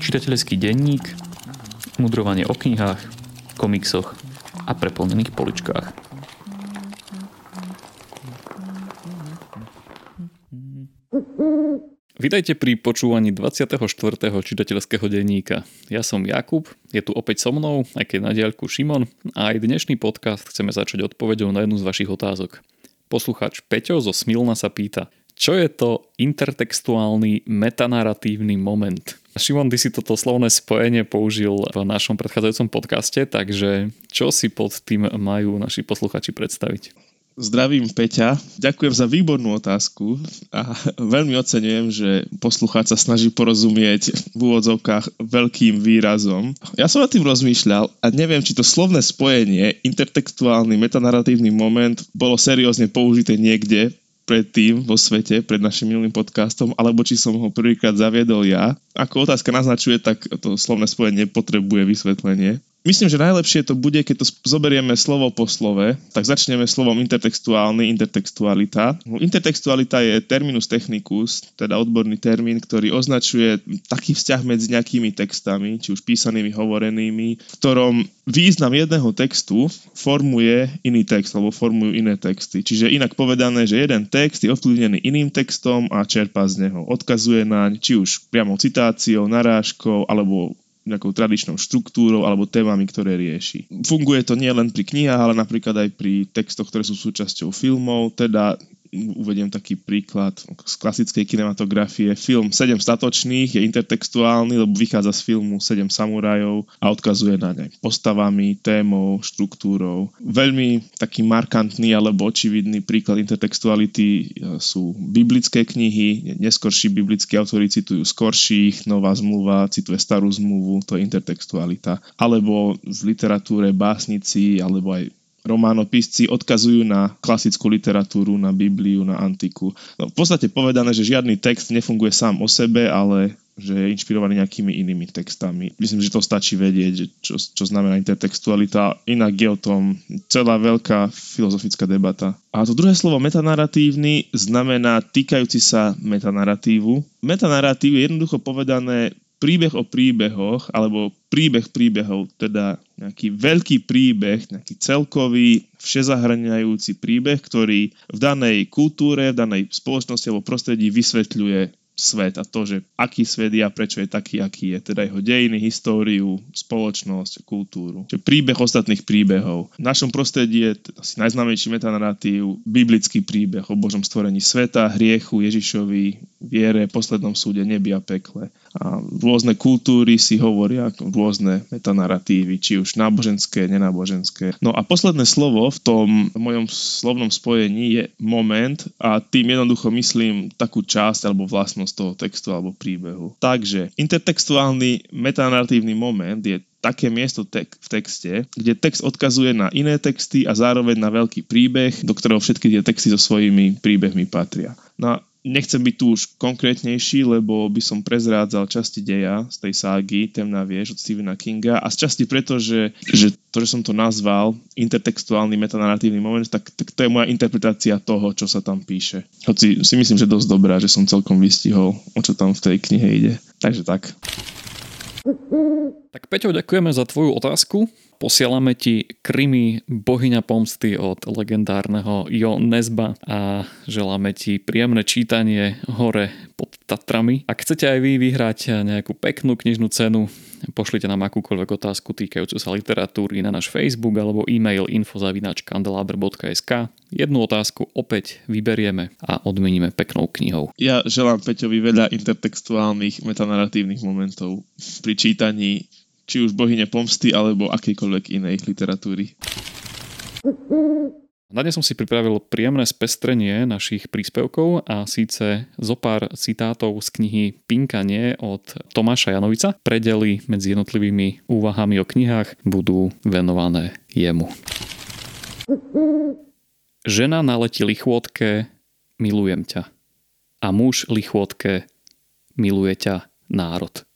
Čitateľský denník, mudrovanie o knihách, komiksoch a preplnených poličkách. Vítajte pri počúvaní 24. čitateľského denníka. Ja som Jakub, je tu opäť so mnou, aj keď na diaľku Šimon a aj dnešný podcast chceme začať odpovedou na jednu z vašich otázok. Posluchač Peťo zo Smilna sa pýta, čo je to intertextuálny metanaratívny moment? Šimon, ty si toto slovné spojenie použil v našom predchádzajúcom podcaste, takže čo si pod tým majú naši posluchači predstaviť? Zdravím Peťa, ďakujem za výbornú otázku a veľmi oceňujem, že poslucháč sa snaží porozumieť v úvodzovkách veľkým výrazom. Ja som nad tým rozmýšľal a neviem, či to slovné spojenie, intertextuálny metanaratívny moment bolo seriózne použité niekde predtým vo svete, pred našim minulým podcastom, alebo či som ho prvýkrát zaviedol ja. Ako otázka naznačuje, tak to slovné spojenie potrebuje vysvetlenie. Myslím, že najlepšie to bude, keď to zoberieme slovo po slove, tak začneme slovom intertextuálny, intertextualita. No, intertextualita je terminus technicus, teda odborný termín, ktorý označuje taký vzťah medzi nejakými textami, či už písanými, hovorenými, v ktorom význam jedného textu formuje iný text, alebo formujú iné texty. Čiže inak povedané, že jeden text je ovplyvnený iným textom a čerpá z neho. Odkazuje naň, či už priamo citáciou, narážkou, alebo nejakou tradičnou štruktúrou alebo témami, ktoré rieši. Funguje to nie len pri knihách, ale napríklad aj pri textoch, ktoré sú súčasťou filmov, teda uvediem taký príklad z klasickej kinematografie. Film 7 statočných je intertextuálny, lebo vychádza z filmu 7 samurajov a odkazuje na ne postavami, témou, štruktúrou. Veľmi taký markantný alebo očividný príklad intertextuality e, sú biblické knihy. Neskorší biblickí autori citujú skorších, Nová zmluva cituje starú zmluvu, to je intertextualita. Alebo v literatúre básnici, alebo aj románopisci odkazujú na klasickú literatúru, na Bibliu, na antiku. No, v podstate povedané, že žiadny text nefunguje sám o sebe, ale že je inšpirovaný nejakými inými textami. Myslím, že to stačí vedieť, čo, čo znamená intertextualita. Inak je o tom celá veľká filozofická debata. A to druhé slovo metanarratívny znamená týkajúci sa metanarratívu. Metanarratív je jednoducho povedané príbeh o príbehoch, alebo príbeh príbehov, teda nejaký veľký príbeh, nejaký celkový, všezahrňajúci príbeh, ktorý v danej kultúre, v danej spoločnosti alebo prostredí vysvetľuje svet a to, že aký svet je a prečo je taký, aký je. Teda jeho dejiny, históriu, spoločnosť, kultúru. Čiže príbeh ostatných príbehov. V našom prostredí je asi najznámejší metanarratív biblický príbeh o Božom stvorení sveta, hriechu, Ježišovi, viere, poslednom súde, nebi a pekle. A rôzne kultúry si hovoria rôzne metanarratívy, či už náboženské, nenáboženské. No a posledné slovo v tom mojom slovnom spojení je moment a tým jednoducho myslím takú časť alebo vlastnosť toho textu alebo príbehu. Takže intertextuálny metanarratívny moment je také miesto tek- v texte, kde text odkazuje na iné texty a zároveň na veľký príbeh, do ktorého všetky tie texty so svojimi príbehmi patria. No a Nechcem byť tu už konkrétnejší, lebo by som prezrádzal časti deja z tej ságy Temná vieš od Stephena Kinga a z časti preto, že, že to, že som to nazval intertextuálny metanarratívny moment, tak, tak to je moja interpretácia toho, čo sa tam píše. Hoci si myslím, že dosť dobrá, že som celkom vystihol, o čo tam v tej knihe ide. Takže tak. Tak Peťo, ďakujeme za tvoju otázku. Posielame ti krymy bohyňa pomsty od legendárneho Jo Nesba a želáme ti príjemné čítanie hore pod Tatrami. Ak chcete aj vy vyhrať nejakú peknú knižnú cenu, pošlite nám akúkoľvek otázku týkajúcu sa literatúry na náš Facebook alebo e-mail info.kandelaber.sk Jednu otázku opäť vyberieme a odmeníme peknou knihou. Ja želám Peťovi veľa intertextuálnych metanarratívnych momentov pri čítaní či už bohyne pomsty alebo akejkoľvek inej literatúry. Na dnes som si pripravil príjemné spestrenie našich príspevkov a síce zo pár citátov z knihy Pinkanie od Tomáša Janovica. Predely medzi jednotlivými úvahami o knihách budú venované jemu. Žena na leti lichvotke, milujem ťa. A muž lichvotke, miluje ťa národ.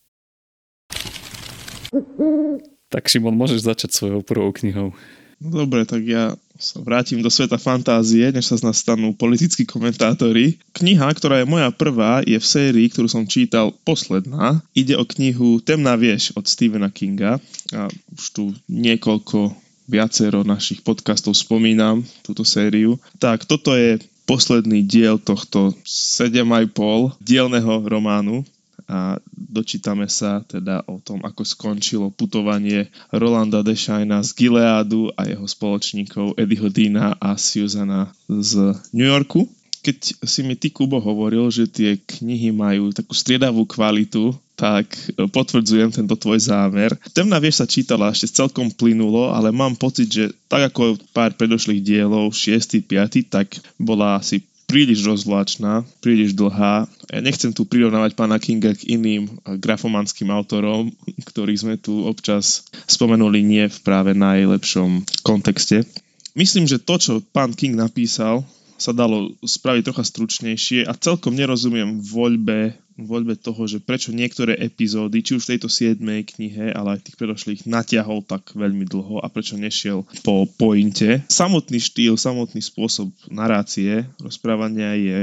Tak Šimon, môžeš začať svojou prvou knihou. Dobre, tak ja sa vrátim do sveta fantázie, než sa z nás stanú politickí komentátori. Kniha, ktorá je moja prvá, je v sérii, ktorú som čítal posledná. Ide o knihu Temná vieš od Stephena Kinga. A už tu niekoľko viacero našich podcastov spomínam, túto sériu. Tak toto je posledný diel tohto 7,5 dielného románu a dočítame sa teda o tom, ako skončilo putovanie Rolanda Deshina z Gileádu a jeho spoločníkov Eddieho Dina a Susana z New Yorku. Keď si mi ty, Kubo, hovoril, že tie knihy majú takú striedavú kvalitu, tak potvrdzujem tento tvoj zámer. Temná vieš sa čítala ešte celkom plynulo, ale mám pocit, že tak ako pár predošlých dielov, 6. 5. tak bola asi príliš rozvláčna, príliš dlhá. Ja nechcem tu prirovnávať pána Kinga k iným grafomanským autorom, ktorých sme tu občas spomenuli nie v práve najlepšom kontexte. Myslím, že to, čo pán King napísal, sa dalo spraviť trocha stručnejšie a celkom nerozumiem voľbe voľbe toho, že prečo niektoré epizódy, či už v tejto 7. knihe, ale aj tých predošlých, natiahol tak veľmi dlho a prečo nešiel po pointe. Samotný štýl, samotný spôsob narácie, rozprávania je,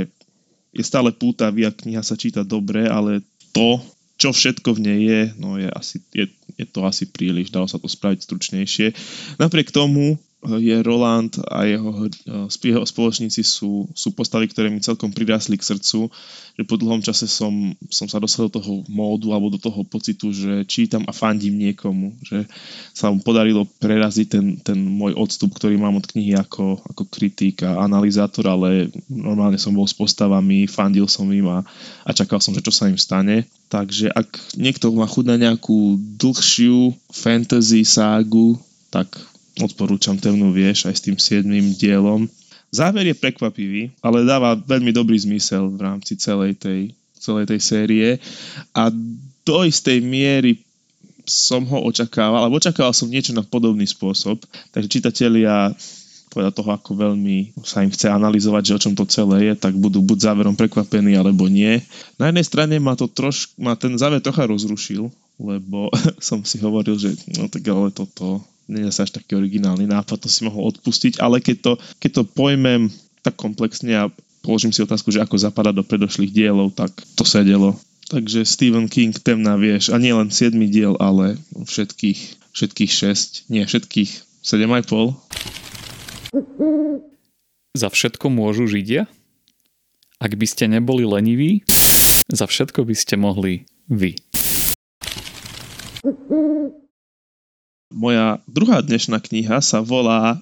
je stále pútavý a kniha sa číta dobre, ale to, čo všetko v nej je, no je, asi, je, je to asi príliš, dalo sa to spraviť stručnejšie. Napriek tomu je Roland a jeho, jeho spoločníci sú, sú postavy, ktoré mi celkom prirásli k srdcu, že po dlhom čase som, som sa dostal do toho módu alebo do toho pocitu, že čítam a fandím niekomu, že sa mu podarilo preraziť ten, ten môj odstup, ktorý mám od knihy ako, ako kritik a analyzátor, ale normálne som bol s postavami, fandil som im a, a čakal som, že čo sa im stane. Takže ak niekto má chuť na nejakú dlhšiu fantasy ságu, tak odporúčam Temnú vieš aj s tým 7. dielom. Záver je prekvapivý, ale dáva veľmi dobrý zmysel v rámci celej tej, celej tej série a do istej miery som ho očakával, alebo očakával som niečo na podobný spôsob, takže čitatelia podľa toho, ako veľmi sa im chce analyzovať, že o čom to celé je, tak budú buď záverom prekvapení, alebo nie. Na jednej strane ma, to troš, ma ten záver trocha rozrušil, lebo som si hovoril, že no tak ale toto nie je až taký originálny nápad, to si mohol odpustiť, ale keď to, keď to pojmem tak komplexne a položím si otázku, že ako zapadá do predošlých dielov, tak to sedelo. Takže Stephen King, temná vieš, a nie len 7 diel, ale všetkých, všetkých 6, nie všetkých 7,5. Za všetko môžu Židia? Ak by ste neboli leniví, za všetko by ste mohli vy. Moja druhá dnešná kniha sa volá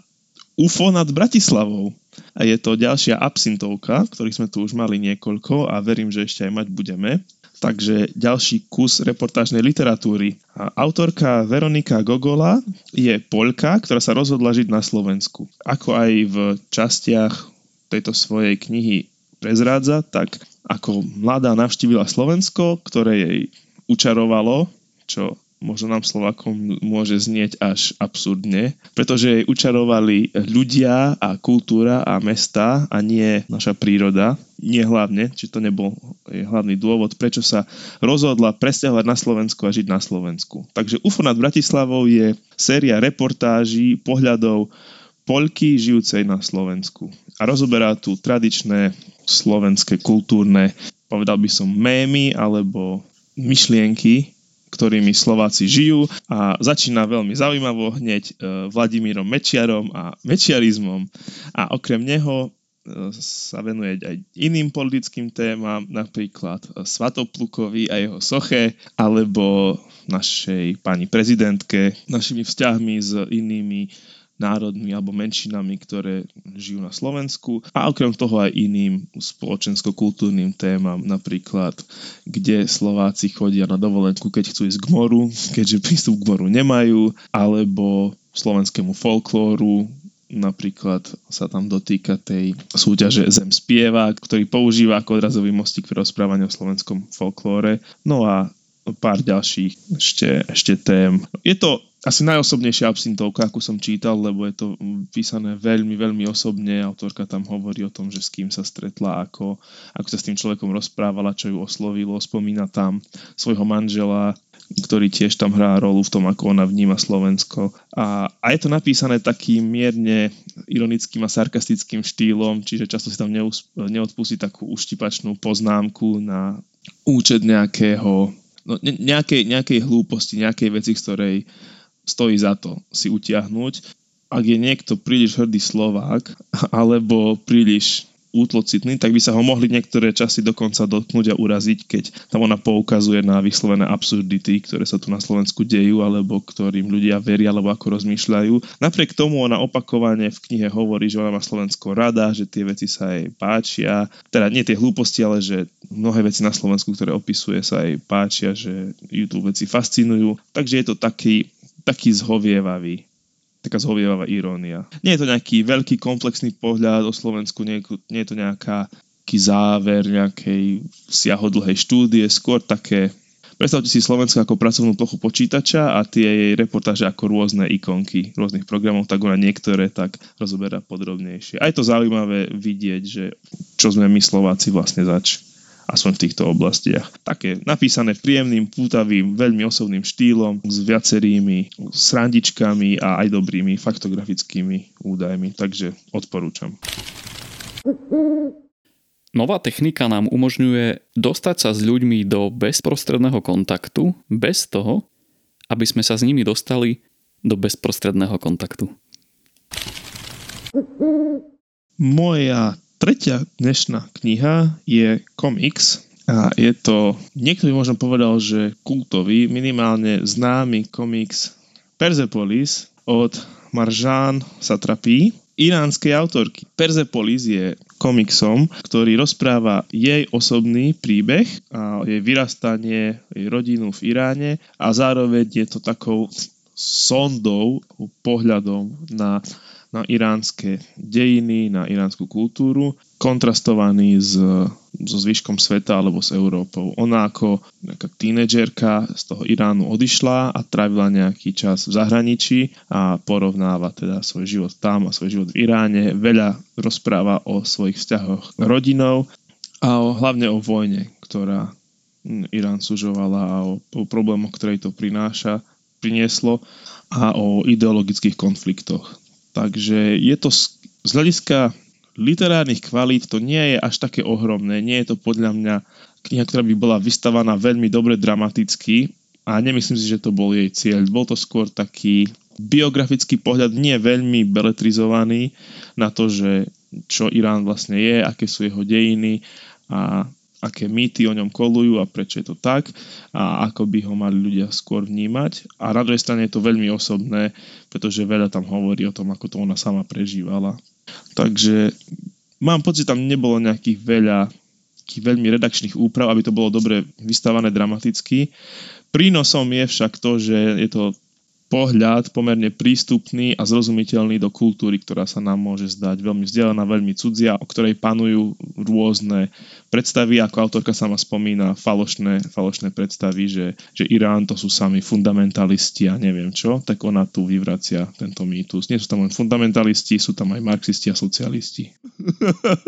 UFO nad Bratislavou. A je to ďalšia absintovka, ktorých sme tu už mali niekoľko a verím, že ešte aj mať budeme. Takže ďalší kus reportážnej literatúry. A autorka Veronika Gogola je Poľka, ktorá sa rozhodla žiť na Slovensku. Ako aj v častiach tejto svojej knihy prezrádza, tak ako mladá navštívila Slovensko, ktoré jej učarovalo, čo možno nám Slovakom môže znieť až absurdne, pretože jej učarovali ľudia a kultúra a mesta a nie naša príroda. Nie hlavne, či to nebol hlavný dôvod, prečo sa rozhodla presťahovať na Slovensku a žiť na Slovensku. Takže UFO nad Bratislavou je séria reportáží, pohľadov Poľky žijúcej na Slovensku. A rozoberá tu tradičné slovenské kultúrne, povedal by som, mémy alebo myšlienky, ktorými Slováci žijú a začína veľmi zaujímavo hneď e, Vladimírom Mečiarom a mečiarizmom. A okrem neho e, sa venuje aj iným politickým témam, napríklad Svatoplukovi a jeho soche, alebo našej pani prezidentke, našimi vzťahmi s inými národmi alebo menšinami, ktoré žijú na Slovensku a okrem toho aj iným spoločensko-kultúrnym témam, napríklad kde Slováci chodia na dovolenku, keď chcú ísť k moru, keďže prístup k moru nemajú, alebo slovenskému folklóru, napríklad sa tam dotýka tej súťaže Zem spieva, ktorý používa ako odrazový mostík pri rozprávaniu o slovenskom folklóre. No a pár ďalších ešte, ešte tém. Je to asi najosobnejšia absintovka, akú som čítal, lebo je to písané veľmi, veľmi osobne. Autorka tam hovorí o tom, že s kým sa stretla, ako, ako sa s tým človekom rozprávala, čo ju oslovilo. Spomína tam svojho manžela, ktorý tiež tam hrá rolu v tom, ako ona vníma Slovensko. A, a je to napísané takým mierne ironickým a sarkastickým štýlom, čiže často si tam neus, neodpustí takú uštipačnú poznámku na účet nejakého, no, ne, nejakej, nejakej hlúposti, nejakej veci, z ktorej stojí za to si utiahnuť. Ak je niekto príliš hrdý Slovák alebo príliš útlocitný, tak by sa ho mohli niektoré časy dokonca dotknúť a uraziť, keď tam ona poukazuje na vyslovené absurdity, ktoré sa tu na Slovensku dejú, alebo ktorým ľudia veria, alebo ako rozmýšľajú. Napriek tomu ona opakovane v knihe hovorí, že ona má Slovensko rada, že tie veci sa jej páčia. Teda nie tie hlúposti, ale že mnohé veci na Slovensku, ktoré opisuje, sa jej páčia, že ju tu veci fascinujú. Takže je to taký, taký zhovievavý taká zhovievavá irónia. Nie je to nejaký veľký komplexný pohľad o Slovensku, nie, nie je to nejaká záver nejakej siahodlhej štúdie, skôr také Predstavte si Slovensko ako pracovnú plochu počítača a tie jej reportáže ako rôzne ikonky rôznych programov, tak ona niektoré tak rozoberá podrobnejšie. A je to zaujímavé vidieť, že čo sme my Slováci vlastne zač aspoň v týchto oblastiach. Také napísané príjemným, pútavým, veľmi osobným štýlom, s viacerými srandičkami a aj dobrými faktografickými údajmi, takže odporúčam. Nová technika nám umožňuje dostať sa s ľuďmi do bezprostredného kontaktu bez toho, aby sme sa s nimi dostali do bezprostredného kontaktu. Moja tretia dnešná kniha je komiks a je to, niekto by možno povedal, že kultový, minimálne známy komiks Persepolis od Marjane Satrapi, iránskej autorky. Persepolis je komiksom, ktorý rozpráva jej osobný príbeh a jej vyrastanie, jej rodinu v Iráne a zároveň je to takou sondou, pohľadom na na iránske dejiny, na iránsku kultúru, kontrastovaný s, so zvyškom sveta alebo s Európou. Ona ako nejaká tínedžerka z toho Iránu odišla a trávila nejaký čas v zahraničí a porovnáva teda svoj život tam a svoj život v Iráne. Veľa rozpráva o svojich vzťahoch rodinou a o, hlavne o vojne, ktorá Irán sužovala a o, o problémoch, ktoré to prináša, prinieslo a o ideologických konfliktoch. Takže je to z hľadiska literárnych kvalít to nie je až také ohromné. Nie je to podľa mňa kniha, ktorá by bola vystavaná veľmi dobre dramaticky a nemyslím si, že to bol jej cieľ. Bol to skôr taký biografický pohľad, nie veľmi beletrizovaný na to, že čo Irán vlastne je, aké sú jeho dejiny a aké mýty o ňom kolujú a prečo je to tak a ako by ho mali ľudia skôr vnímať. A na druhej strane je to veľmi osobné, pretože veľa tam hovorí o tom, ako to ona sama prežívala. Takže mám pocit, že tam nebolo nejakých veľa veľmi redakčných úprav, aby to bolo dobre vystávané dramaticky. Prínosom je však to, že je to pohľad pomerne prístupný a zrozumiteľný do kultúry, ktorá sa nám môže zdať veľmi vzdialená, veľmi cudzia, o ktorej panujú rôzne predstavy, ako autorka sama spomína, falošné, falošné predstavy, že, že Irán to sú sami fundamentalisti a neviem čo, tak ona tu vyvracia tento mýtus. Nie sú tam len fundamentalisti, sú tam aj marxisti a socialisti.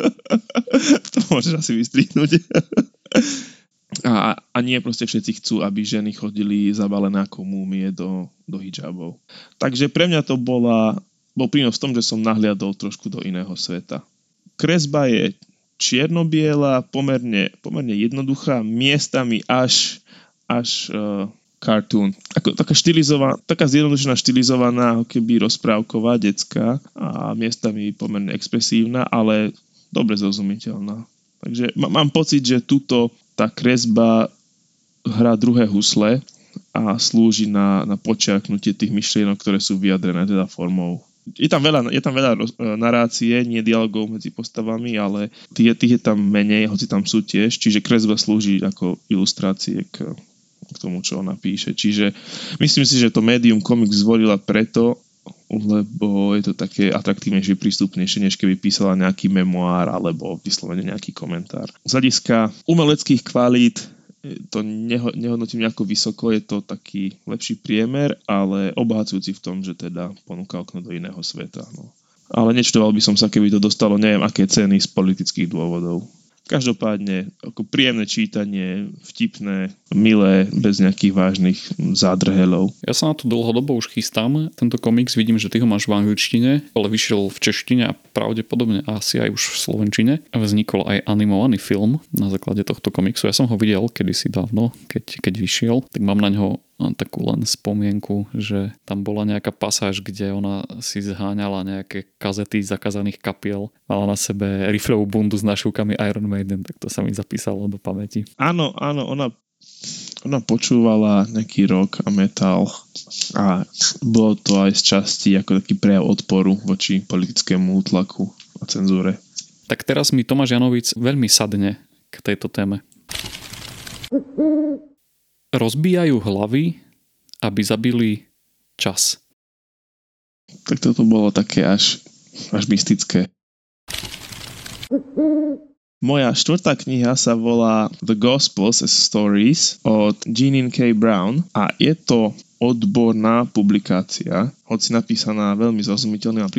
to môžeš asi vystrihnúť. A, a nie proste všetci chcú, aby ženy chodili zabalené ako múmie do, do hijabov. Takže pre mňa to bola, bol prínos v tom, že som nahliadol trošku do iného sveta. Kresba je čierno-biela, pomerne, pomerne jednoduchá, miestami až, až uh, cartoon. Ako, taká, štilizovaná, taká zjednodušená štilizovaná, keby rozprávková, detská a miestami pomerne expresívna, ale dobre zrozumiteľná. Takže mám pocit, že túto tá kresba hrá druhé husle a slúži na, na počiarknutie tých myšlienok, ktoré sú vyjadrené teda formou. Je tam veľa, je tam veľa roz, e, narácie, nie dialogov medzi postavami, ale tých, tých je tam menej, hoci tam sú tiež, čiže kresba slúži ako ilustrácie k, k tomu, čo ona píše. Čiže myslím si, že to médium komik zvolila preto, lebo je to také atraktívnejšie, prístupnejšie, než keby písala nejaký memoár alebo vyslovene nejaký komentár. Z hľadiska umeleckých kvalít e, to neho, nehodnotím nejako vysoko, je to taký lepší priemer, ale obohacujúci v tom, že teda ponúka okno do iného sveta. No. Ale nečtoval by som sa, keby to dostalo neviem aké ceny z politických dôvodov. Každopádne ako príjemné čítanie, vtipné, milé, bez nejakých vážnych zádrhelov. Ja sa na to dlhodobo už chystám. Tento komiks vidím, že ty ho máš v angličtine, ale vyšiel v češtine a pravdepodobne asi aj už v slovenčine. Vznikol aj animovaný film na základe tohto komiksu. Ja som ho videl kedysi dávno, keď, keď vyšiel, tak mám na ňo takú len spomienku, že tam bola nejaká pasáž, kde ona si zháňala nejaké kazety zakazaných kapiel, mala na sebe riflovú bundu s našivkami Iron Maiden, tak to sa mi zapísalo do pamäti. Áno, áno, ona ona počúvala nejaký rock a metal a bolo to aj z časti ako taký prejav odporu voči politickému útlaku a cenzúre. Tak teraz mi Tomáš Janovic veľmi sadne k tejto téme rozbijajú hlavy, aby zabili čas. Tak toto bolo také až, až mystické. Moja štvrtá kniha sa volá The Gospels as Stories od Jeanine K. Brown a je to odborná publikácia, hoci napísaná veľmi zrozumiteľným a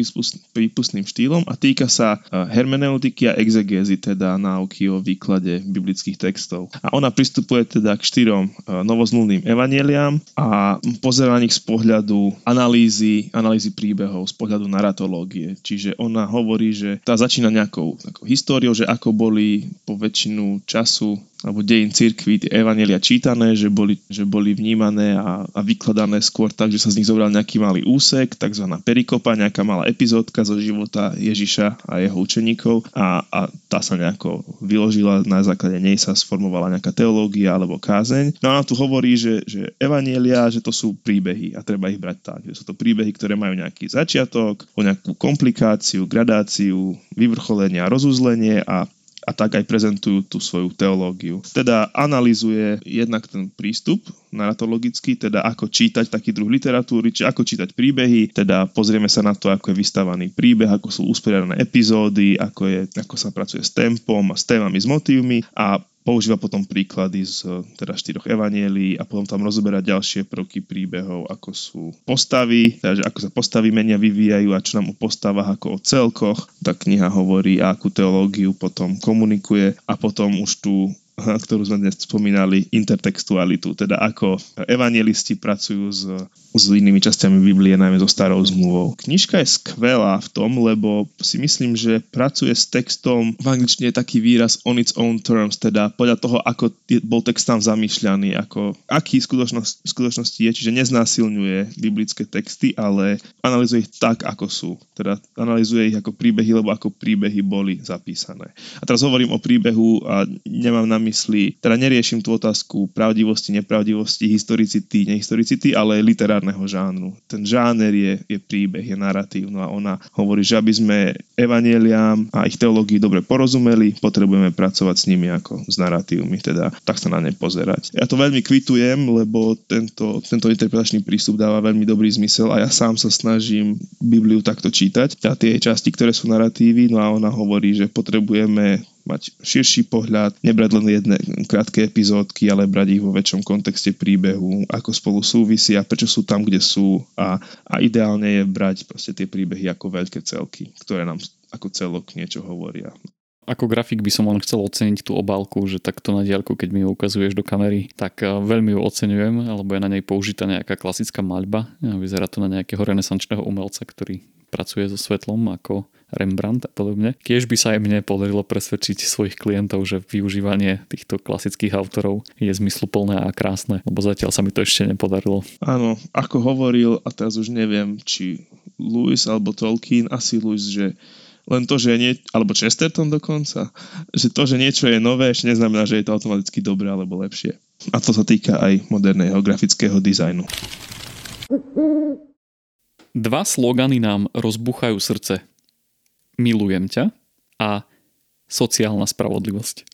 prípustným štýlom a týka sa e, hermeneutiky a exegézy, teda náuky o výklade biblických textov. A ona pristupuje teda k štyrom e, novozmluvným evanieliám a pozera na nich z pohľadu analýzy, analýzy príbehov, z pohľadu naratológie. Čiže ona hovorí, že tá začína nejakou, nejakou históriou, že ako boli po väčšinu času alebo dejin cirkvi, tie evanelia čítané, že boli, že boli vnímané a, a vykladané skôr tak, že sa z nich zobral nejaký malý úsek, tzv. perikopa, nejaká malá epizódka zo života Ježiša a jeho učeníkov a, a tá sa nejako vyložila, na základe nej sa sformovala nejaká teológia alebo kázeň. No a ona tu hovorí, že, že evanielia, že to sú príbehy a treba ich brať tak, že sú to príbehy, ktoré majú nejaký začiatok, o nejakú komplikáciu, gradáciu, vyvrcholenie a rozuzlenie a a tak aj prezentujú tú svoju teológiu. Teda analizuje jednak ten prístup narratologický, teda ako čítať taký druh literatúry, či ako čítať príbehy, teda pozrieme sa na to, ako je vystavaný príbeh, ako sú usporiadané epizódy, ako, je, ako sa pracuje s tempom a s témami, s motívmi a používa potom príklady z teda štyroch evanielí a potom tam rozoberá ďalšie prvky príbehov, ako sú postavy, teda že ako sa postavy menia, vyvíjajú a čo nám o postavách ako o celkoch. Tá kniha hovorí, a akú teológiu potom komunikuje a potom už tú ktorú sme dnes spomínali, intertextualitu, teda ako evangelisti pracujú s, s inými časťami Biblie, najmä so starou zmluvou. Knižka je skvelá v tom, lebo si myslím, že pracuje s textom, v angličtine je taký výraz on its own terms, teda podľa toho, ako bol text tam zamýšľaný, ako, aký v skutočnosti, skutočnosti je, čiže neznásilňuje biblické texty, ale analizuje ich tak, ako sú. Teda analizuje ich ako príbehy, lebo ako príbehy boli zapísané. A teraz hovorím o príbehu a nemám na mysli, teda neriešim tú otázku pravdivosti, nepravdivosti, historicity, nehistoricity, ale literárneho žánru. Ten žáner je, je príbeh, je narratív. No a ona hovorí, že aby sme evanieliám a ich teológii dobre porozumeli, potrebujeme pracovať s nimi ako s narratívmi, teda tak sa na ne pozerať. Ja to veľmi kvitujem, lebo tento, tento interpretačný prístup dáva veľmi dobrý zmysel a ja sám sa snažím Bibliu takto čítať. A tie časti, ktoré sú narratívy, no a ona hovorí, že potrebujeme mať širší pohľad, nebrať len jedné krátke epizódky, ale brať ich vo väčšom kontexte príbehu, ako spolu súvisia, prečo sú tam, kde sú a, a ideálne je brať proste tie príbehy ako veľké celky, ktoré nám ako celok niečo hovoria. Ako grafik by som len chcel oceniť tú obálku, že takto na diaľku, keď mi ju ukazuješ do kamery, tak eh, veľmi ju oceňujem, alebo je na nej použitá nejaká klasická maľba. Vyzerá to na nejakého renesančného umelca, ktorý pracuje so svetlom ako Rembrandt a podobne. Kiež by sa aj mne podarilo presvedčiť svojich klientov, že využívanie týchto klasických autorov je zmysluplné a krásne, lebo zatiaľ sa mi to ešte nepodarilo. Áno, ako hovoril, a teraz už neviem, či Lewis alebo Tolkien, asi Lewis, že len to, že nie, alebo Chesterton dokonca, že to, že niečo je nové, ešte neznamená, že je to automaticky dobré alebo lepšie. A to sa týka aj moderného grafického dizajnu. Dva slogany nám rozbuchajú srdce. Milujem ťa a sociálna spravodlivosť.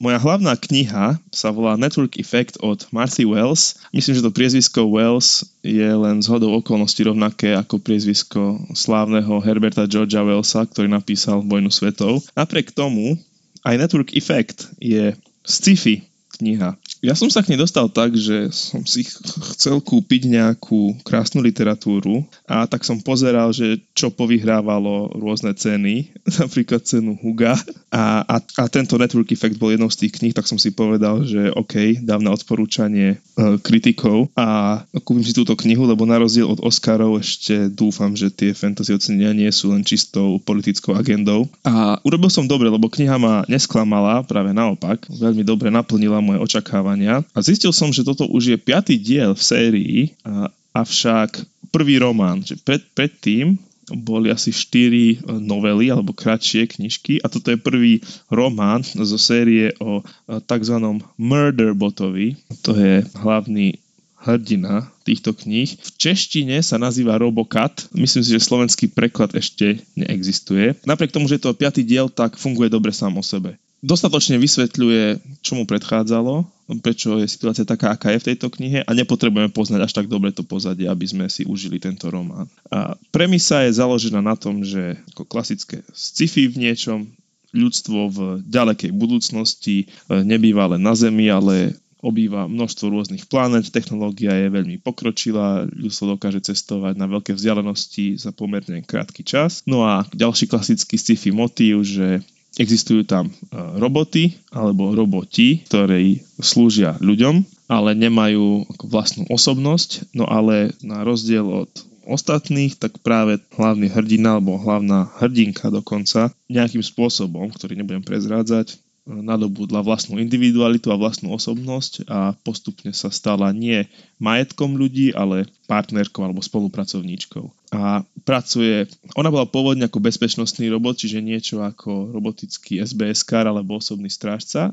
Moja hlavná kniha sa volá Network Effect od Marthy Wells. Myslím, že to priezvisko Wells je len z hodou okolností rovnaké ako priezvisko slávneho Herberta Georgia Wellsa, ktorý napísal Vojnu svetov. Napriek tomu aj Network Effect je sci-fi kniha. Ja som sa k nej dostal tak, že som si chcel kúpiť nejakú krásnu literatúru a tak som pozeral, že čo povyhrávalo rôzne ceny, napríklad cenu Huga. A, a, a tento Network Effect bol jednou z tých kníh, tak som si povedal, že OK, dám na odporúčanie e, kritikov a kúpim si túto knihu, lebo na rozdiel od Oscarov ešte dúfam, že tie fantasy ocenenia nie sú len čistou politickou agendou. A urobil som dobre, lebo kniha ma nesklamala, práve naopak, veľmi dobre naplnila moje očakávania očakávania. A zistil som, že toto už je piatý diel v sérii, a, avšak prvý román, že pred, predtým boli asi 4 novely alebo kratšie knižky a toto je prvý román zo série o tzv. Murder Botovi. To je hlavný hrdina týchto kníh. V češtine sa nazýva Robocat. Myslím si, že slovenský preklad ešte neexistuje. Napriek tomu, že je to piatý diel, tak funguje dobre sám o sebe dostatočne vysvetľuje, čo mu predchádzalo, prečo je situácia taká, aká je v tejto knihe a nepotrebujeme poznať až tak dobre to pozadie, aby sme si užili tento román. A premisa je založená na tom, že ako klasické sci-fi v niečom, ľudstvo v ďalekej budúcnosti e, nebýva len na Zemi, ale obýva množstvo rôznych planet, technológia je veľmi pokročilá, ľudstvo dokáže cestovať na veľké vzdialenosti za pomerne krátky čas. No a ďalší klasický sci-fi motív, že Existujú tam e, roboty alebo roboti, ktorí slúžia ľuďom, ale nemajú vlastnú osobnosť, no ale na rozdiel od ostatných, tak práve hlavný hrdina alebo hlavná hrdinka dokonca nejakým spôsobom, ktorý nebudem prezrádzať, nadobudla vlastnú individualitu a vlastnú osobnosť a postupne sa stala nie majetkom ľudí, ale partnerkou alebo spolupracovníčkou. A pracuje, ona bola pôvodne ako bezpečnostný robot, čiže niečo ako robotický SBS alebo osobný strážca.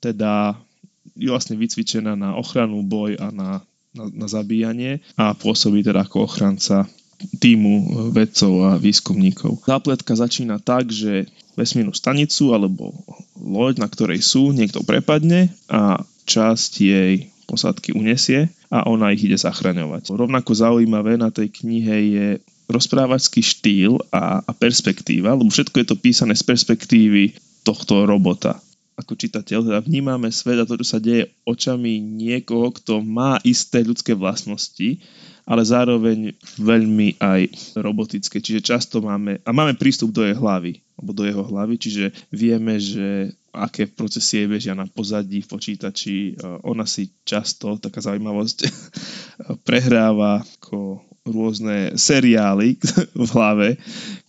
Teda je vlastne vycvičená na ochranu, boj a na, na, na zabíjanie a pôsobí teda ako ochranca týmu vedcov a výskumníkov. Zápletka začína tak, že vesmírnu stanicu alebo loď, na ktorej sú, niekto prepadne a časť jej posádky unesie a ona ich ide zachraňovať. Rovnako zaujímavé na tej knihe je rozprávačský štýl a, a perspektíva, lebo všetko je to písané z perspektívy tohto robota. Ako čitateľ teda vnímame svet a to, čo sa deje očami niekoho, kto má isté ľudské vlastnosti, ale zároveň veľmi aj robotické. Čiže často máme, a máme prístup do jej hlavy, alebo do jeho hlavy, čiže vieme, že aké procesy bežia na pozadí v počítači. Ona si často, taká zaujímavosť, prehráva ako rôzne seriály v hlave,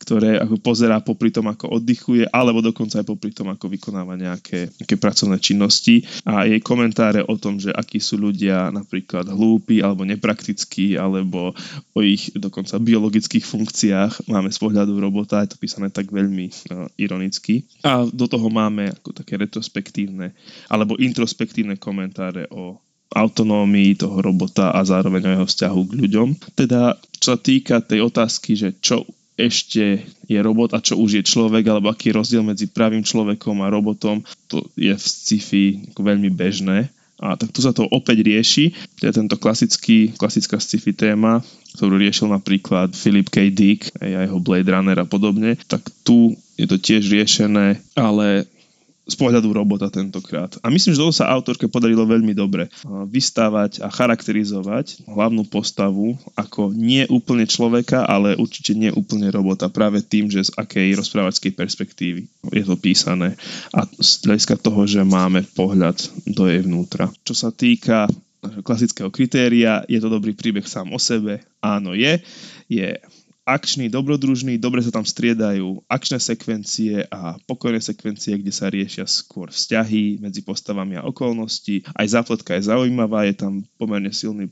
ktoré ako pozerá popri tom, ako oddychuje, alebo dokonca aj popri tom, ako vykonáva nejaké, nejaké pracovné činnosti. A jej komentáre o tom, že akí sú ľudia napríklad hlúpi alebo nepraktickí, alebo o ich dokonca biologických funkciách máme z pohľadu robota, je to písané tak veľmi uh, ironicky. A do toho máme ako také retrospektívne alebo introspektívne komentáre o autonómii toho robota a zároveň o jeho vzťahu k ľuďom. Teda, čo sa týka tej otázky, že čo ešte je robot a čo už je človek, alebo aký je rozdiel medzi pravým človekom a robotom, to je v sci-fi veľmi bežné. A tak tu sa to opäť rieši. To je tento klasický, klasická sci-fi téma, ktorú riešil napríklad Philip K. Dick a jeho Blade Runner a podobne. Tak tu je to tiež riešené, ale z pohľadu robota tentokrát. A myslím, že to sa autorke podarilo veľmi dobre vystávať a charakterizovať hlavnú postavu ako nie úplne človeka, ale určite nie úplne robota. Práve tým, že z akej rozprávačskej perspektívy je to písané a z hľadiska toho, že máme pohľad do jej vnútra. Čo sa týka klasického kritéria, je to dobrý príbeh sám o sebe? Áno, je. Je akčný, dobrodružný, dobre sa tam striedajú akčné sekvencie a pokojné sekvencie, kde sa riešia skôr vzťahy medzi postavami a okolnosti. Aj zápletka je zaujímavá, je tam pomerne silný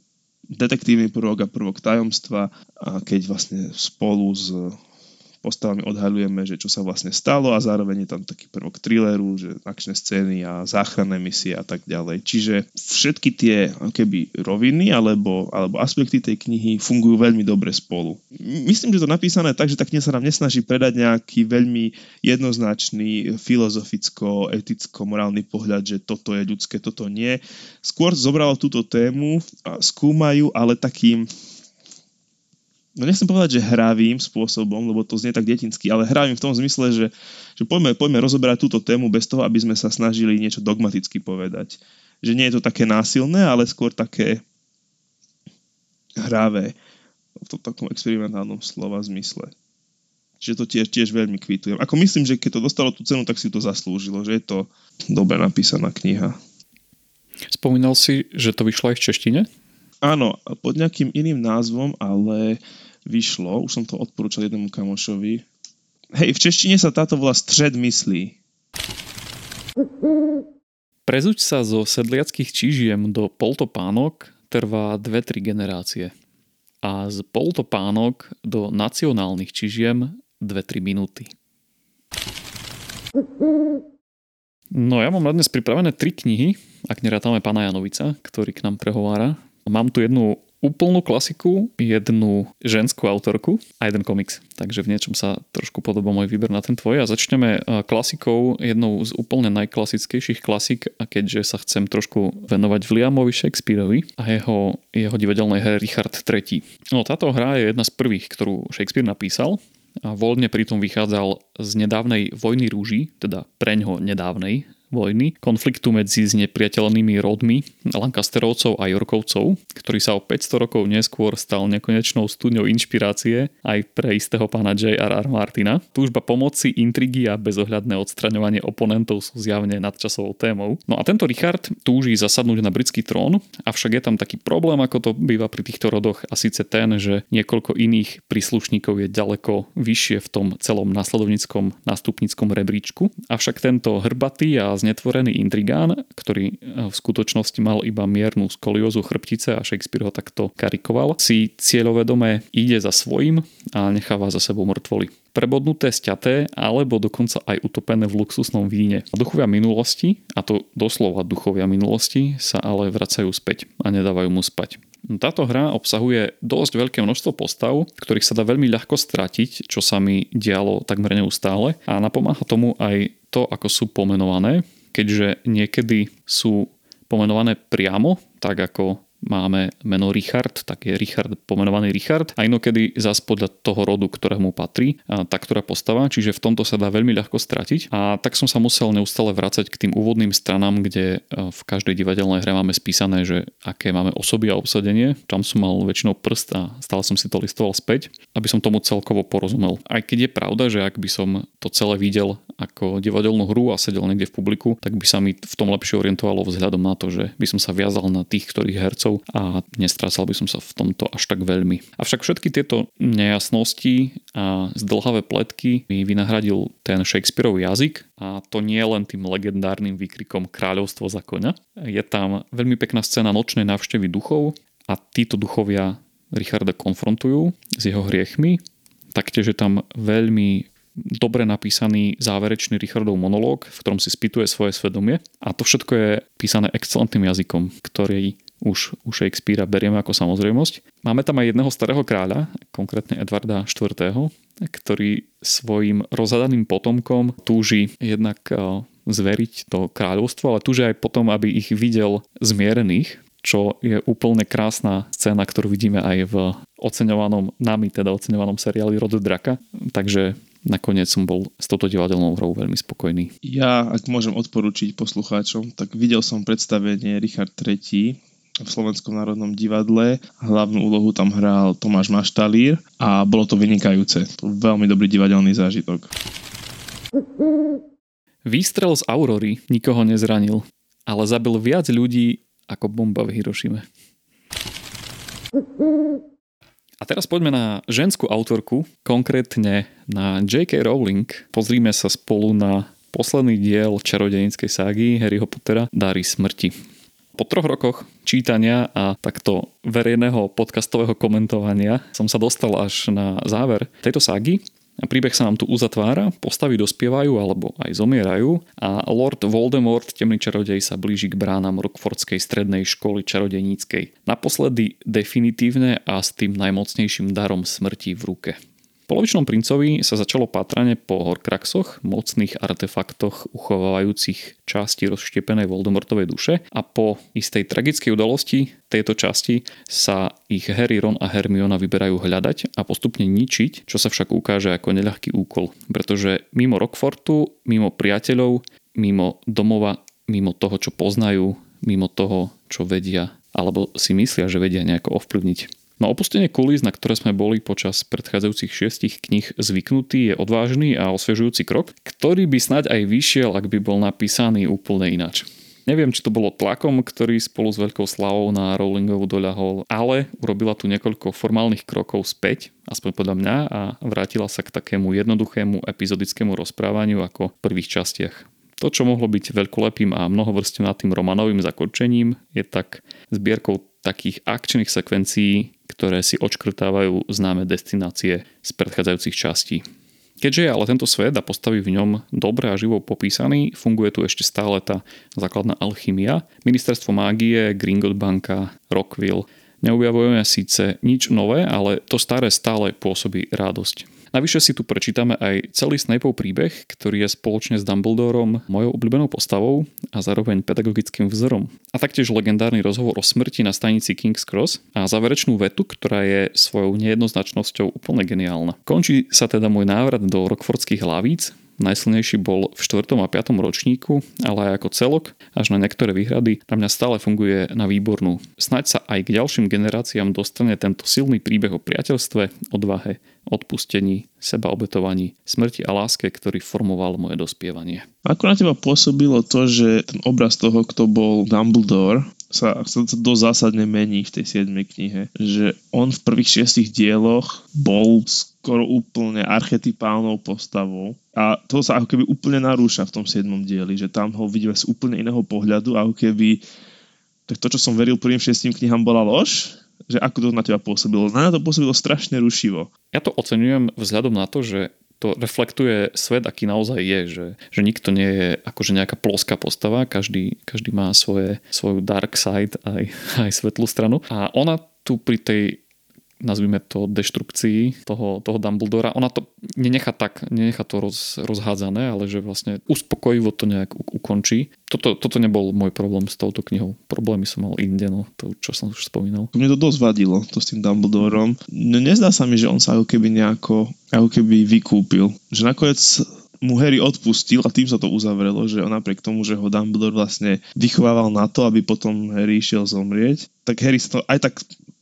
detektívny prvok a prvok tajomstva, keď vlastne spolu s postavami odhaľujeme, že čo sa vlastne stalo a zároveň je tam taký prvok thrilleru, že akčné scény a záchranné misie a tak ďalej. Čiže všetky tie keby roviny alebo, alebo aspekty tej knihy fungujú veľmi dobre spolu. Myslím, že to napísané tak, že tá kniha sa nám nesnaží predať nejaký veľmi jednoznačný filozoficko, eticko, morálny pohľad, že toto je ľudské, toto nie. Skôr zobralo túto tému a skúmajú, ale takým no nechcem povedať, že hravým spôsobom, lebo to znie tak detinsky, ale hravým v tom zmysle, že, že poďme, poďme rozoberať túto tému bez toho, aby sme sa snažili niečo dogmaticky povedať. že nie je to také násilné, ale skôr také hravé v tom takom experimentálnom slova zmysle. Čiže to tiež, tiež veľmi kvitujem. Ako myslím, že keď to dostalo tú cenu, tak si to zaslúžilo, že je to dobre napísaná kniha. Spomínal si, že to vyšlo aj v češtine? Áno, pod nejakým iným názvom, ale vyšlo, už som to odporúčal jednému kamošovi. Hej, v češtine sa táto volá Střed myslí. Prezuť sa zo sedliackých čižiem do poltopánok trvá 2-3 generácie. A z poltopánok do nacionálnych čižiem 2-3 minúty. No ja mám na dnes pripravené tri knihy, ak nerátame pána Janovica, ktorý k nám prehovára. Mám tu jednu úplnú klasiku, jednu ženskú autorku a jeden komiks. Takže v niečom sa trošku podobá môj výber na ten tvoj. A začneme klasikou, jednou z úplne najklasickejších klasik, a keďže sa chcem trošku venovať Williamovi Shakespeareovi a jeho, jeho divadelnej hre Richard III. No táto hra je jedna z prvých, ktorú Shakespeare napísal a voľne pritom vychádzal z nedávnej vojny rúží, teda preňho nedávnej vojny, konfliktu medzi znepriateľnými rodmi Lancasterovcov a Yorkovcov, ktorý sa o 500 rokov neskôr stal nekonečnou studňou inšpirácie aj pre istého pána J.R.R. Martina. Túžba pomoci, intrigy a bezohľadné odstraňovanie oponentov sú zjavne nadčasovou témou. No a tento Richard túži zasadnúť na britský trón, avšak je tam taký problém, ako to býva pri týchto rodoch a síce ten, že niekoľko iných príslušníkov je ďaleko vyššie v tom celom nasledovníckom nástupníckom rebríčku. Avšak tento hrbatý a znetvorený intrigán, ktorý eh, v skutočnosti mal iba miernu skoliózu chrbtice a Shakespeare ho takto karikoval, si cieľovedome ide za svojím a necháva za sebou mŕtvoly prebodnuté, sťaté alebo dokonca aj utopené v luxusnom víne. Duchovia minulosti, a to doslova duchovia minulosti, sa ale vracajú späť a nedávajú mu spať. Táto hra obsahuje dosť veľké množstvo postav, ktorých sa dá veľmi ľahko stratiť, čo sa mi dialo takmer neustále. A napomáha tomu aj to, ako sú pomenované, keďže niekedy sú pomenované priamo, tak ako máme meno Richard, tak je Richard pomenovaný Richard a inokedy zas podľa toho rodu, ktorému patrí tá ktorá postava, čiže v tomto sa dá veľmi ľahko stratiť a tak som sa musel neustále vrácať k tým úvodným stranám, kde v každej divadelnej hre máme spísané, že aké máme osoby a obsadenie. Tam som mal väčšinou prst a stále som si to listoval späť, aby som tomu celkovo porozumel. Aj keď je pravda, že ak by som to celé videl ako divadelnú hru a sedel niekde v publiku, tak by sa mi v tom lepšie orientovalo vzhľadom na to, že by som sa viazal na tých, ktorých hercov časov a nestrácal by som sa v tomto až tak veľmi. Avšak všetky tieto nejasnosti a zdlhavé pletky mi vynahradil ten Shakespeareov jazyk a to nie len tým legendárnym výkrikom kráľovstvo za koňa. Je tam veľmi pekná scéna nočnej návštevy duchov a títo duchovia Richarda konfrontujú s jeho hriechmi. Taktiež je tam veľmi dobre napísaný záverečný Richardov monológ, v ktorom si spýtuje svoje svedomie. A to všetko je písané excelentným jazykom, ktorý už u Shakespearea berieme ako samozrejmosť. Máme tam aj jedného starého kráľa, konkrétne Edvarda IV., ktorý svojim rozhadaným potomkom túži jednak eh, zveriť to kráľovstvo, ale túži aj potom, aby ich videl zmierených, čo je úplne krásna scéna, ktorú vidíme aj v oceňovanom, nami teda oceňovanom seriáli Rod draka. Takže nakoniec som bol s touto divadelnou hrou veľmi spokojný. Ja, ak môžem odporučiť poslucháčom, tak videl som predstavenie Richard III v Slovenskom národnom divadle. Hlavnú úlohu tam hral Tomáš Maštalír a bolo to vynikajúce. Veľmi dobrý divadelný zážitok. Výstrel z Aurory nikoho nezranil, ale zabil viac ľudí ako bomba v Hirošime. A teraz poďme na ženskú autorku, konkrétne na J.K. Rowling. Pozrime sa spolu na posledný diel čarodejníckej ságy Harryho Pottera Dary smrti. Po troch rokoch čítania a takto verejného podcastového komentovania som sa dostal až na záver tejto ságy. Príbeh sa nám tu uzatvára, postavy dospievajú alebo aj zomierajú a Lord Voldemort, temný čarodej, sa blíži k bránam Rockfordskej strednej školy čarodejníckej. Naposledy definitívne a s tým najmocnejším darom smrti v ruke polovičnom princovi sa začalo pátranie po Horcruxoch, mocných artefaktoch uchovávajúcich časti rozštiepenej Voldemortovej duše a po istej tragickej udalosti tejto časti sa ich Harry, Ron a Hermiona vyberajú hľadať a postupne ničiť, čo sa však ukáže ako neľahký úkol, pretože mimo Rockfortu, mimo priateľov, mimo domova, mimo toho, čo poznajú, mimo toho, čo vedia alebo si myslia, že vedia nejako ovplyvniť. No opustenie kulís, na ktoré sme boli počas predchádzajúcich šiestich kníh zvyknutí, je odvážny a osviežujúci krok, ktorý by snáď aj vyšiel, ak by bol napísaný úplne ináč. Neviem, či to bolo tlakom, ktorý spolu s veľkou slavou na Rowlingovú doľahol, ale urobila tu niekoľko formálnych krokov späť, aspoň podľa mňa, a vrátila sa k takému jednoduchému epizodickému rozprávaniu ako v prvých častiach. To, čo mohlo byť veľkolepým a mnohovrstevnatým romanovým zakončením, je tak zbierkou takých akčných sekvencií, ktoré si odškrtávajú známe destinácie z predchádzajúcich častí. Keďže je ale tento svet a postavy v ňom dobre a živo popísaný, funguje tu ešte stále tá základná alchymia. Ministerstvo mágie, Gringotts banka, Rockville. Neobjavujeme síce nič nové, ale to staré stále pôsobí radosť. Navyše si tu prečítame aj celý Snapeov príbeh, ktorý je spoločne s Dumbledorom mojou obľúbenou postavou a zároveň pedagogickým vzorom. A taktiež legendárny rozhovor o smrti na stanici King's Cross a záverečnú vetu, ktorá je svojou nejednoznačnosťou úplne geniálna. Končí sa teda môj návrat do Rockfordských hlavíc, Najsilnejší bol v 4. a 5. ročníku, ale aj ako celok, až na niektoré výhrady, na mňa stále funguje na výbornú. Snaď sa aj k ďalším generáciám dostane tento silný príbeh o priateľstve, odvahe, odpustení, sebaobetovaní, smrti a láske, ktorý formoval moje dospievanie. Ako na teba pôsobilo to, že ten obraz toho, kto bol Dumbledore, sa, sa dosť zásadne mení v tej 7. knihe. Že on v prvých šiestich dieloch bol skoro úplne archetypálnou postavou a to sa ako keby úplne narúša v tom 7. dieli, že tam ho vidíme z úplne iného pohľadu, ako keby tak to, čo som veril prvým šiestým knihám, bola lož, že ako to na teba pôsobilo. Na to pôsobilo strašne rušivo. Ja to oceňujem vzhľadom na to, že to reflektuje svet, aký naozaj je, že, že nikto nie je akože nejaká ploská postava, každý, každý má svoje, svoju dark side aj, aj svetlú stranu. A ona tu pri tej nazvime to deštrukcii toho, toho Dumbledora, ona to nenechá tak, nenechá to roz, rozhádzané, ale že vlastne uspokojivo to nejak u, ukončí. Toto, toto nebol môj problém s touto knihou. Problémy som mal inde, no, to čo som už spomínal. Mne to dosť vadilo, to s tým Dumbledorom. No, nezdá sa mi, že on sa ako keby nejako, ako keby vykúpil. Že nakoniec mu Harry odpustil a tým sa to uzavrelo, že napriek tomu, že ho Dumbledore vlastne vychovával na to, aby potom Harry išiel zomrieť, tak Harry sa to aj tak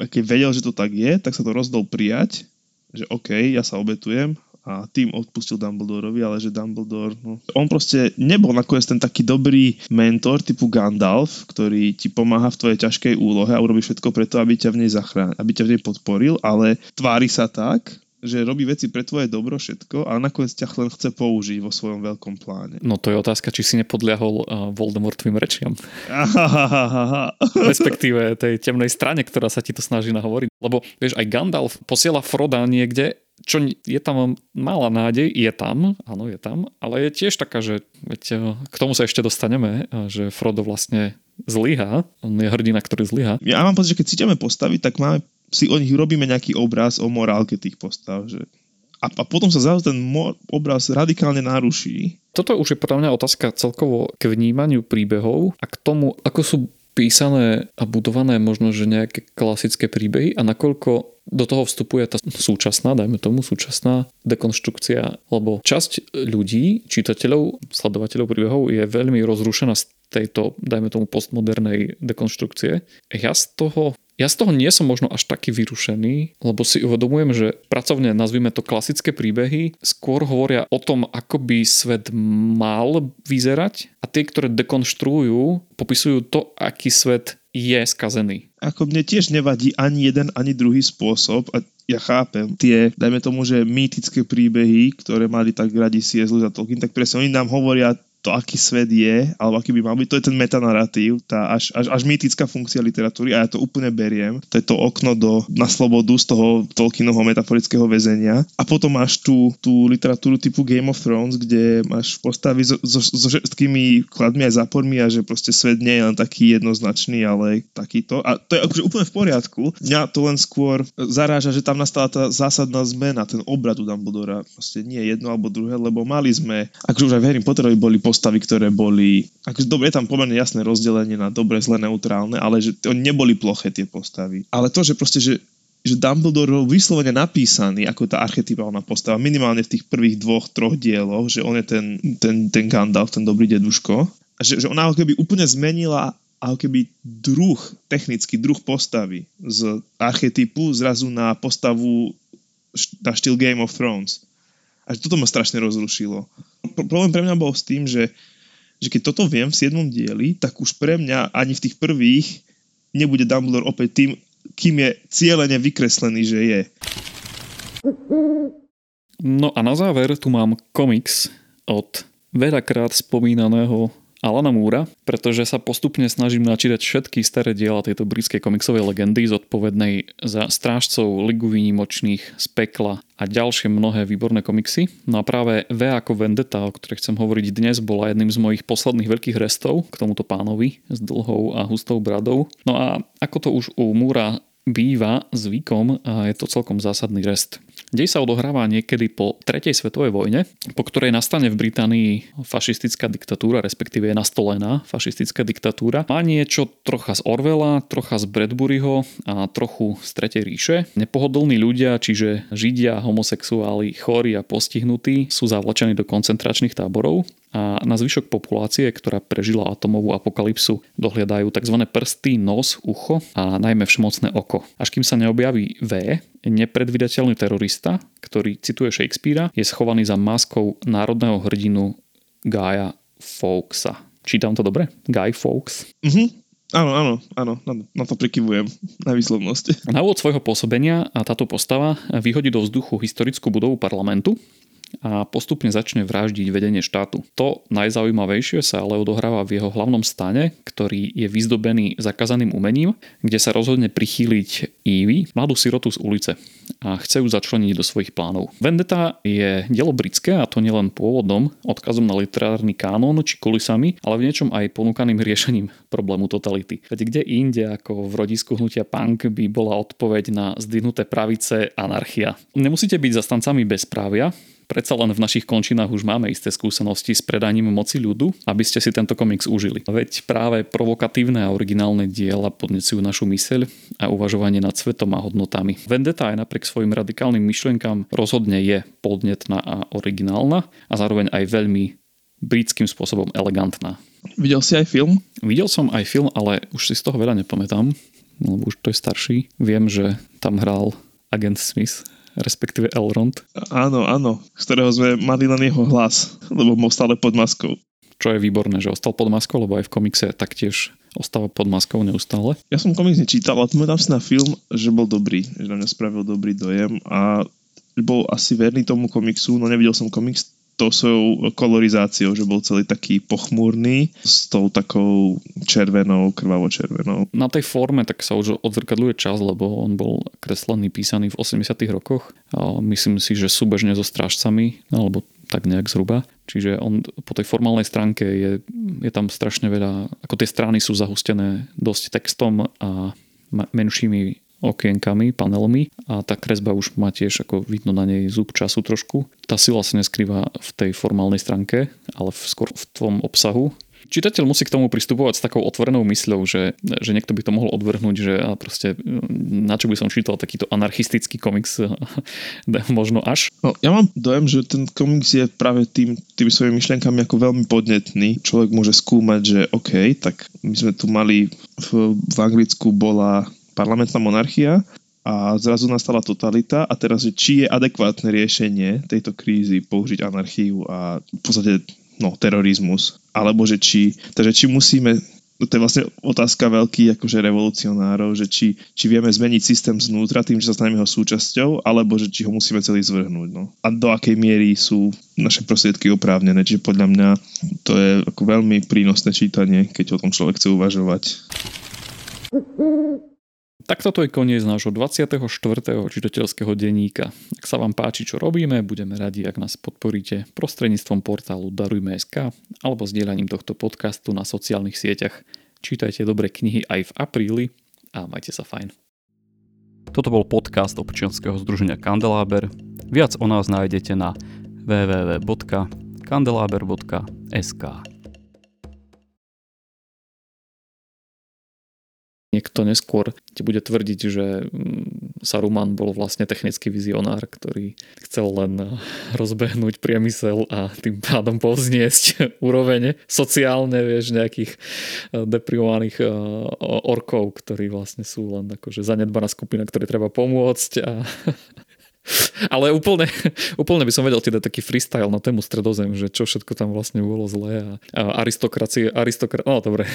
keď vedel, že to tak je, tak sa to rozdol prijať, že OK, ja sa obetujem a tým odpustil Dumbledorovi, ale že Dumbledore, no, on proste nebol nakoniec ten taký dobrý mentor typu Gandalf, ktorý ti pomáha v tvojej ťažkej úlohe a urobí všetko preto, aby ťa v nej zachránil, aby ťa v nej podporil, ale tvári sa tak, že robí veci pre tvoje dobro všetko a nakoniec ťa len chce použiť vo svojom veľkom pláne. No to je otázka, či si nepodliahol uh, Voldemortovým rečiam. Respektíve tej temnej strane, ktorá sa ti to snaží nahovoriť. Lebo vieš, aj Gandalf posiela Froda niekde, čo je tam malá nádej, je tam, áno, je tam, ale je tiež taká, že veď, e, k tomu sa ešte dostaneme, e, že Frodo vlastne zlyha, on je hrdina, ktorý zlyha. Ja mám pocit, že keď cítime postaviť, tak máme si o nich robíme nejaký obraz o morálke tých postav. Že... A, a potom sa zase ten mo- obraz radikálne naruší. Toto už je podľa mňa otázka celkovo k vnímaniu príbehov a k tomu, ako sú písané a budované možno, že nejaké klasické príbehy a nakoľko do toho vstupuje tá súčasná, dajme tomu súčasná dekonštrukcia, lebo časť ľudí, čitateľov, sledovateľov príbehov je veľmi rozrušená z tejto, dajme tomu, postmodernej dekonštrukcie. Ja z toho ja z toho nie som možno až taký vyrušený, lebo si uvedomujem, že pracovne nazvime to klasické príbehy, skôr hovoria o tom, ako by svet mal vyzerať a tie, ktoré dekonštruujú, popisujú to, aký svet je skazený. Ako mne tiež nevadí ani jeden, ani druhý spôsob a ja chápem tie, dajme tomu, že mýtické príbehy, ktoré mali tak radi C.S. Lewis a Tolkien, tak presne oni nám hovoria to, aký svet je, alebo aký by mal byť, to je ten metanaratív, tá až, až, až mýtická funkcia literatúry a ja to úplne beriem. To je to okno do, na slobodu z toho Tolkienovho metaforického väzenia. A potom máš tú, tú literatúru typu Game of Thrones, kde máš postavy so, so, so všetkými kladmi a zápormi a že proste svet nie je len taký jednoznačný, ale takýto. A to je akože úplne v poriadku. Mňa to len skôr zaráža, že tam nastala tá zásadná zmena, ten obrad u Dumbledora. Proste nie jedno alebo druhé, lebo mali sme, akože už aj v Harry boli postavy, ktoré boli, akože je tam pomerne jasné rozdelenie na dobre, zle, neutrálne, ale že oni neboli ploché tie postavy. Ale to, že proste, že že Dumbledore bol vyslovene napísaný ako tá archetypálna postava, minimálne v tých prvých dvoch, troch dieloch, že on je ten, ten, ten Gandalf, ten dobrý deduško. A že, že ona ako keby úplne zmenila ako keby druh, technický druh postavy z archetypu zrazu na postavu na štýl Game of Thrones. A toto ma strašne rozrušilo. Problém pre mňa bol s tým, že, že keď toto viem v 7. dieli, tak už pre mňa ani v tých prvých nebude Dumbledore opäť tým, kým je cieľene vykreslený, že je. No a na záver tu mám komiks od veľakrát spomínaného Alana Múra, pretože sa postupne snažím načítať všetky staré diela tejto britskej komiksovej legendy zodpovednej za strážcov Ligu výnimočných z pekla a ďalšie mnohé výborné komiksy. No a práve V ako Vendetta, o ktorej chcem hovoriť dnes, bola jedným z mojich posledných veľkých restov k tomuto pánovi s dlhou a hustou bradou. No a ako to už u Múra býva zvykom, je to celkom zásadný rest. Dej sa odohráva niekedy po tretej svetovej vojne, po ktorej nastane v Británii fašistická diktatúra, respektíve je nastolená fašistická diktatúra. Má niečo trocha z Orwella, trocha z Bradburyho a trochu z Tretej ríše. Nepohodlní ľudia, čiže židia, homosexuáli, chorí a postihnutí sú zavlečení do koncentračných táborov a na zvyšok populácie, ktorá prežila atomovú apokalypsu, dohliadajú tzv. prsty, nos, ucho a najmä všmocné oko. Až kým sa neobjaví V, nepredvydateľný terorista, ktorý cituje Shakespearea, je schovaný za maskou národného hrdinu Gaia Fawkesa. Čítam to dobre? Guy Fawkes? Mhm. Áno, áno, áno, na to prikyvujem, na výslovnosť. Na úvod svojho pôsobenia a táto postava vyhodí do vzduchu historickú budovu parlamentu, a postupne začne vraždiť vedenie štátu. To najzaujímavejšie sa ale odohráva v jeho hlavnom stane, ktorý je vyzdobený zakazaným umením, kde sa rozhodne prichýliť Ivy, mladú sirotu z ulice a chce ju začleniť do svojich plánov. Vendetta je dielo britské a to nielen pôvodom, odkazom na literárny kánon či kulisami, ale v niečom aj ponúkaným riešením problému totality. Veď kde inde ako v rodisku hnutia punk by bola odpoveď na zdvihnuté pravice anarchia. Nemusíte byť zastancami bezprávia, Predsa len v našich končinách už máme isté skúsenosti s predaním moci ľudu, aby ste si tento komiks užili. Veď práve provokatívne a originálne diela podnecujú našu myseľ a uvažovanie nad svetom a hodnotami. Vendetta aj napriek svojim radikálnym myšlienkam rozhodne je podnetná a originálna a zároveň aj veľmi britským spôsobom elegantná. Videl si aj film? Videl som aj film, ale už si z toho veľa nepamätám, lebo už to je starší. Viem, že tam hral agent Smith respektíve Elrond. Áno, áno, z ktorého sme mali len jeho hlas, lebo bol stále pod maskou. Čo je výborné, že ostal pod maskou, lebo aj v komikse taktiež ostáva pod maskou neustále. Ja som komiks nečítal, ale pamätám si na film, že bol dobrý, že na mňa spravil dobrý dojem a bol asi verný tomu komiksu, no nevidel som komiks, tou svojou kolorizáciou, že bol celý taký pochmúrny s tou takou červenou, krvavo-červenou. Na tej forme tak sa už odzrkadľuje čas, lebo on bol kreslený, písaný v 80 rokoch. A myslím si, že súbežne so strážcami, alebo tak nejak zhruba. Čiže on po tej formálnej stránke je, je tam strašne veľa, ako tie strany sú zahustené dosť textom a menšími okienkami, panelmi a tá kresba už má tiež ako vidno na nej zub času trošku. Tá sila sa neskrýva v tej formálnej stránke, ale v, skôr v tom obsahu. Čitateľ musí k tomu pristupovať s takou otvorenou mysľou, že, že niekto by to mohol odvrhnúť, že a proste na čo by som čítal takýto anarchistický komiks možno až. No, ja mám dojem, že ten komiks je práve tým, tými svojimi myšlienkami ako veľmi podnetný. Človek môže skúmať, že OK, tak my sme tu mali v, v Anglicku bola parlamentná monarchia a zrazu nastala totalita a teraz, že či je adekvátne riešenie tejto krízy použiť anarchiu a v podstate no, terorizmus, alebo že či, takže či musíme to je vlastne otázka veľký akože revolucionárov, že či, či vieme zmeniť systém znútra tým, že sa staneme jeho súčasťou, alebo že či ho musíme celý zvrhnúť. No. A do akej miery sú naše prostriedky oprávnené. Čiže podľa mňa to je ako veľmi prínosné čítanie, keď o tom človek chce uvažovať. Tak toto je koniec nášho 24. čitateľského denníka. Ak sa vám páči, čo robíme, budeme radi, ak nás podporíte prostredníctvom portálu Darujme.sk alebo zdieľaním tohto podcastu na sociálnych sieťach. Čítajte dobré knihy aj v apríli a majte sa fajn. Toto bol podcast občianskeho združenia Kandeláber. Viac o nás nájdete na www.kandelaber.sk. niekto neskôr ti bude tvrdiť, že mm, Saruman bol vlastne technický vizionár, ktorý chcel len rozbehnúť priemysel a tým pádom povzniesť úroveň sociálne, vieš, nejakých deprivovaných orkov, ktorí vlastne sú len akože zanedbaná skupina, ktoré treba pomôcť a ale úplne, úplne by som vedel ti dať taký freestyle na tému stredozem, že čo všetko tam vlastne bolo zlé a, a aristokracie, aristokra... No, dobre.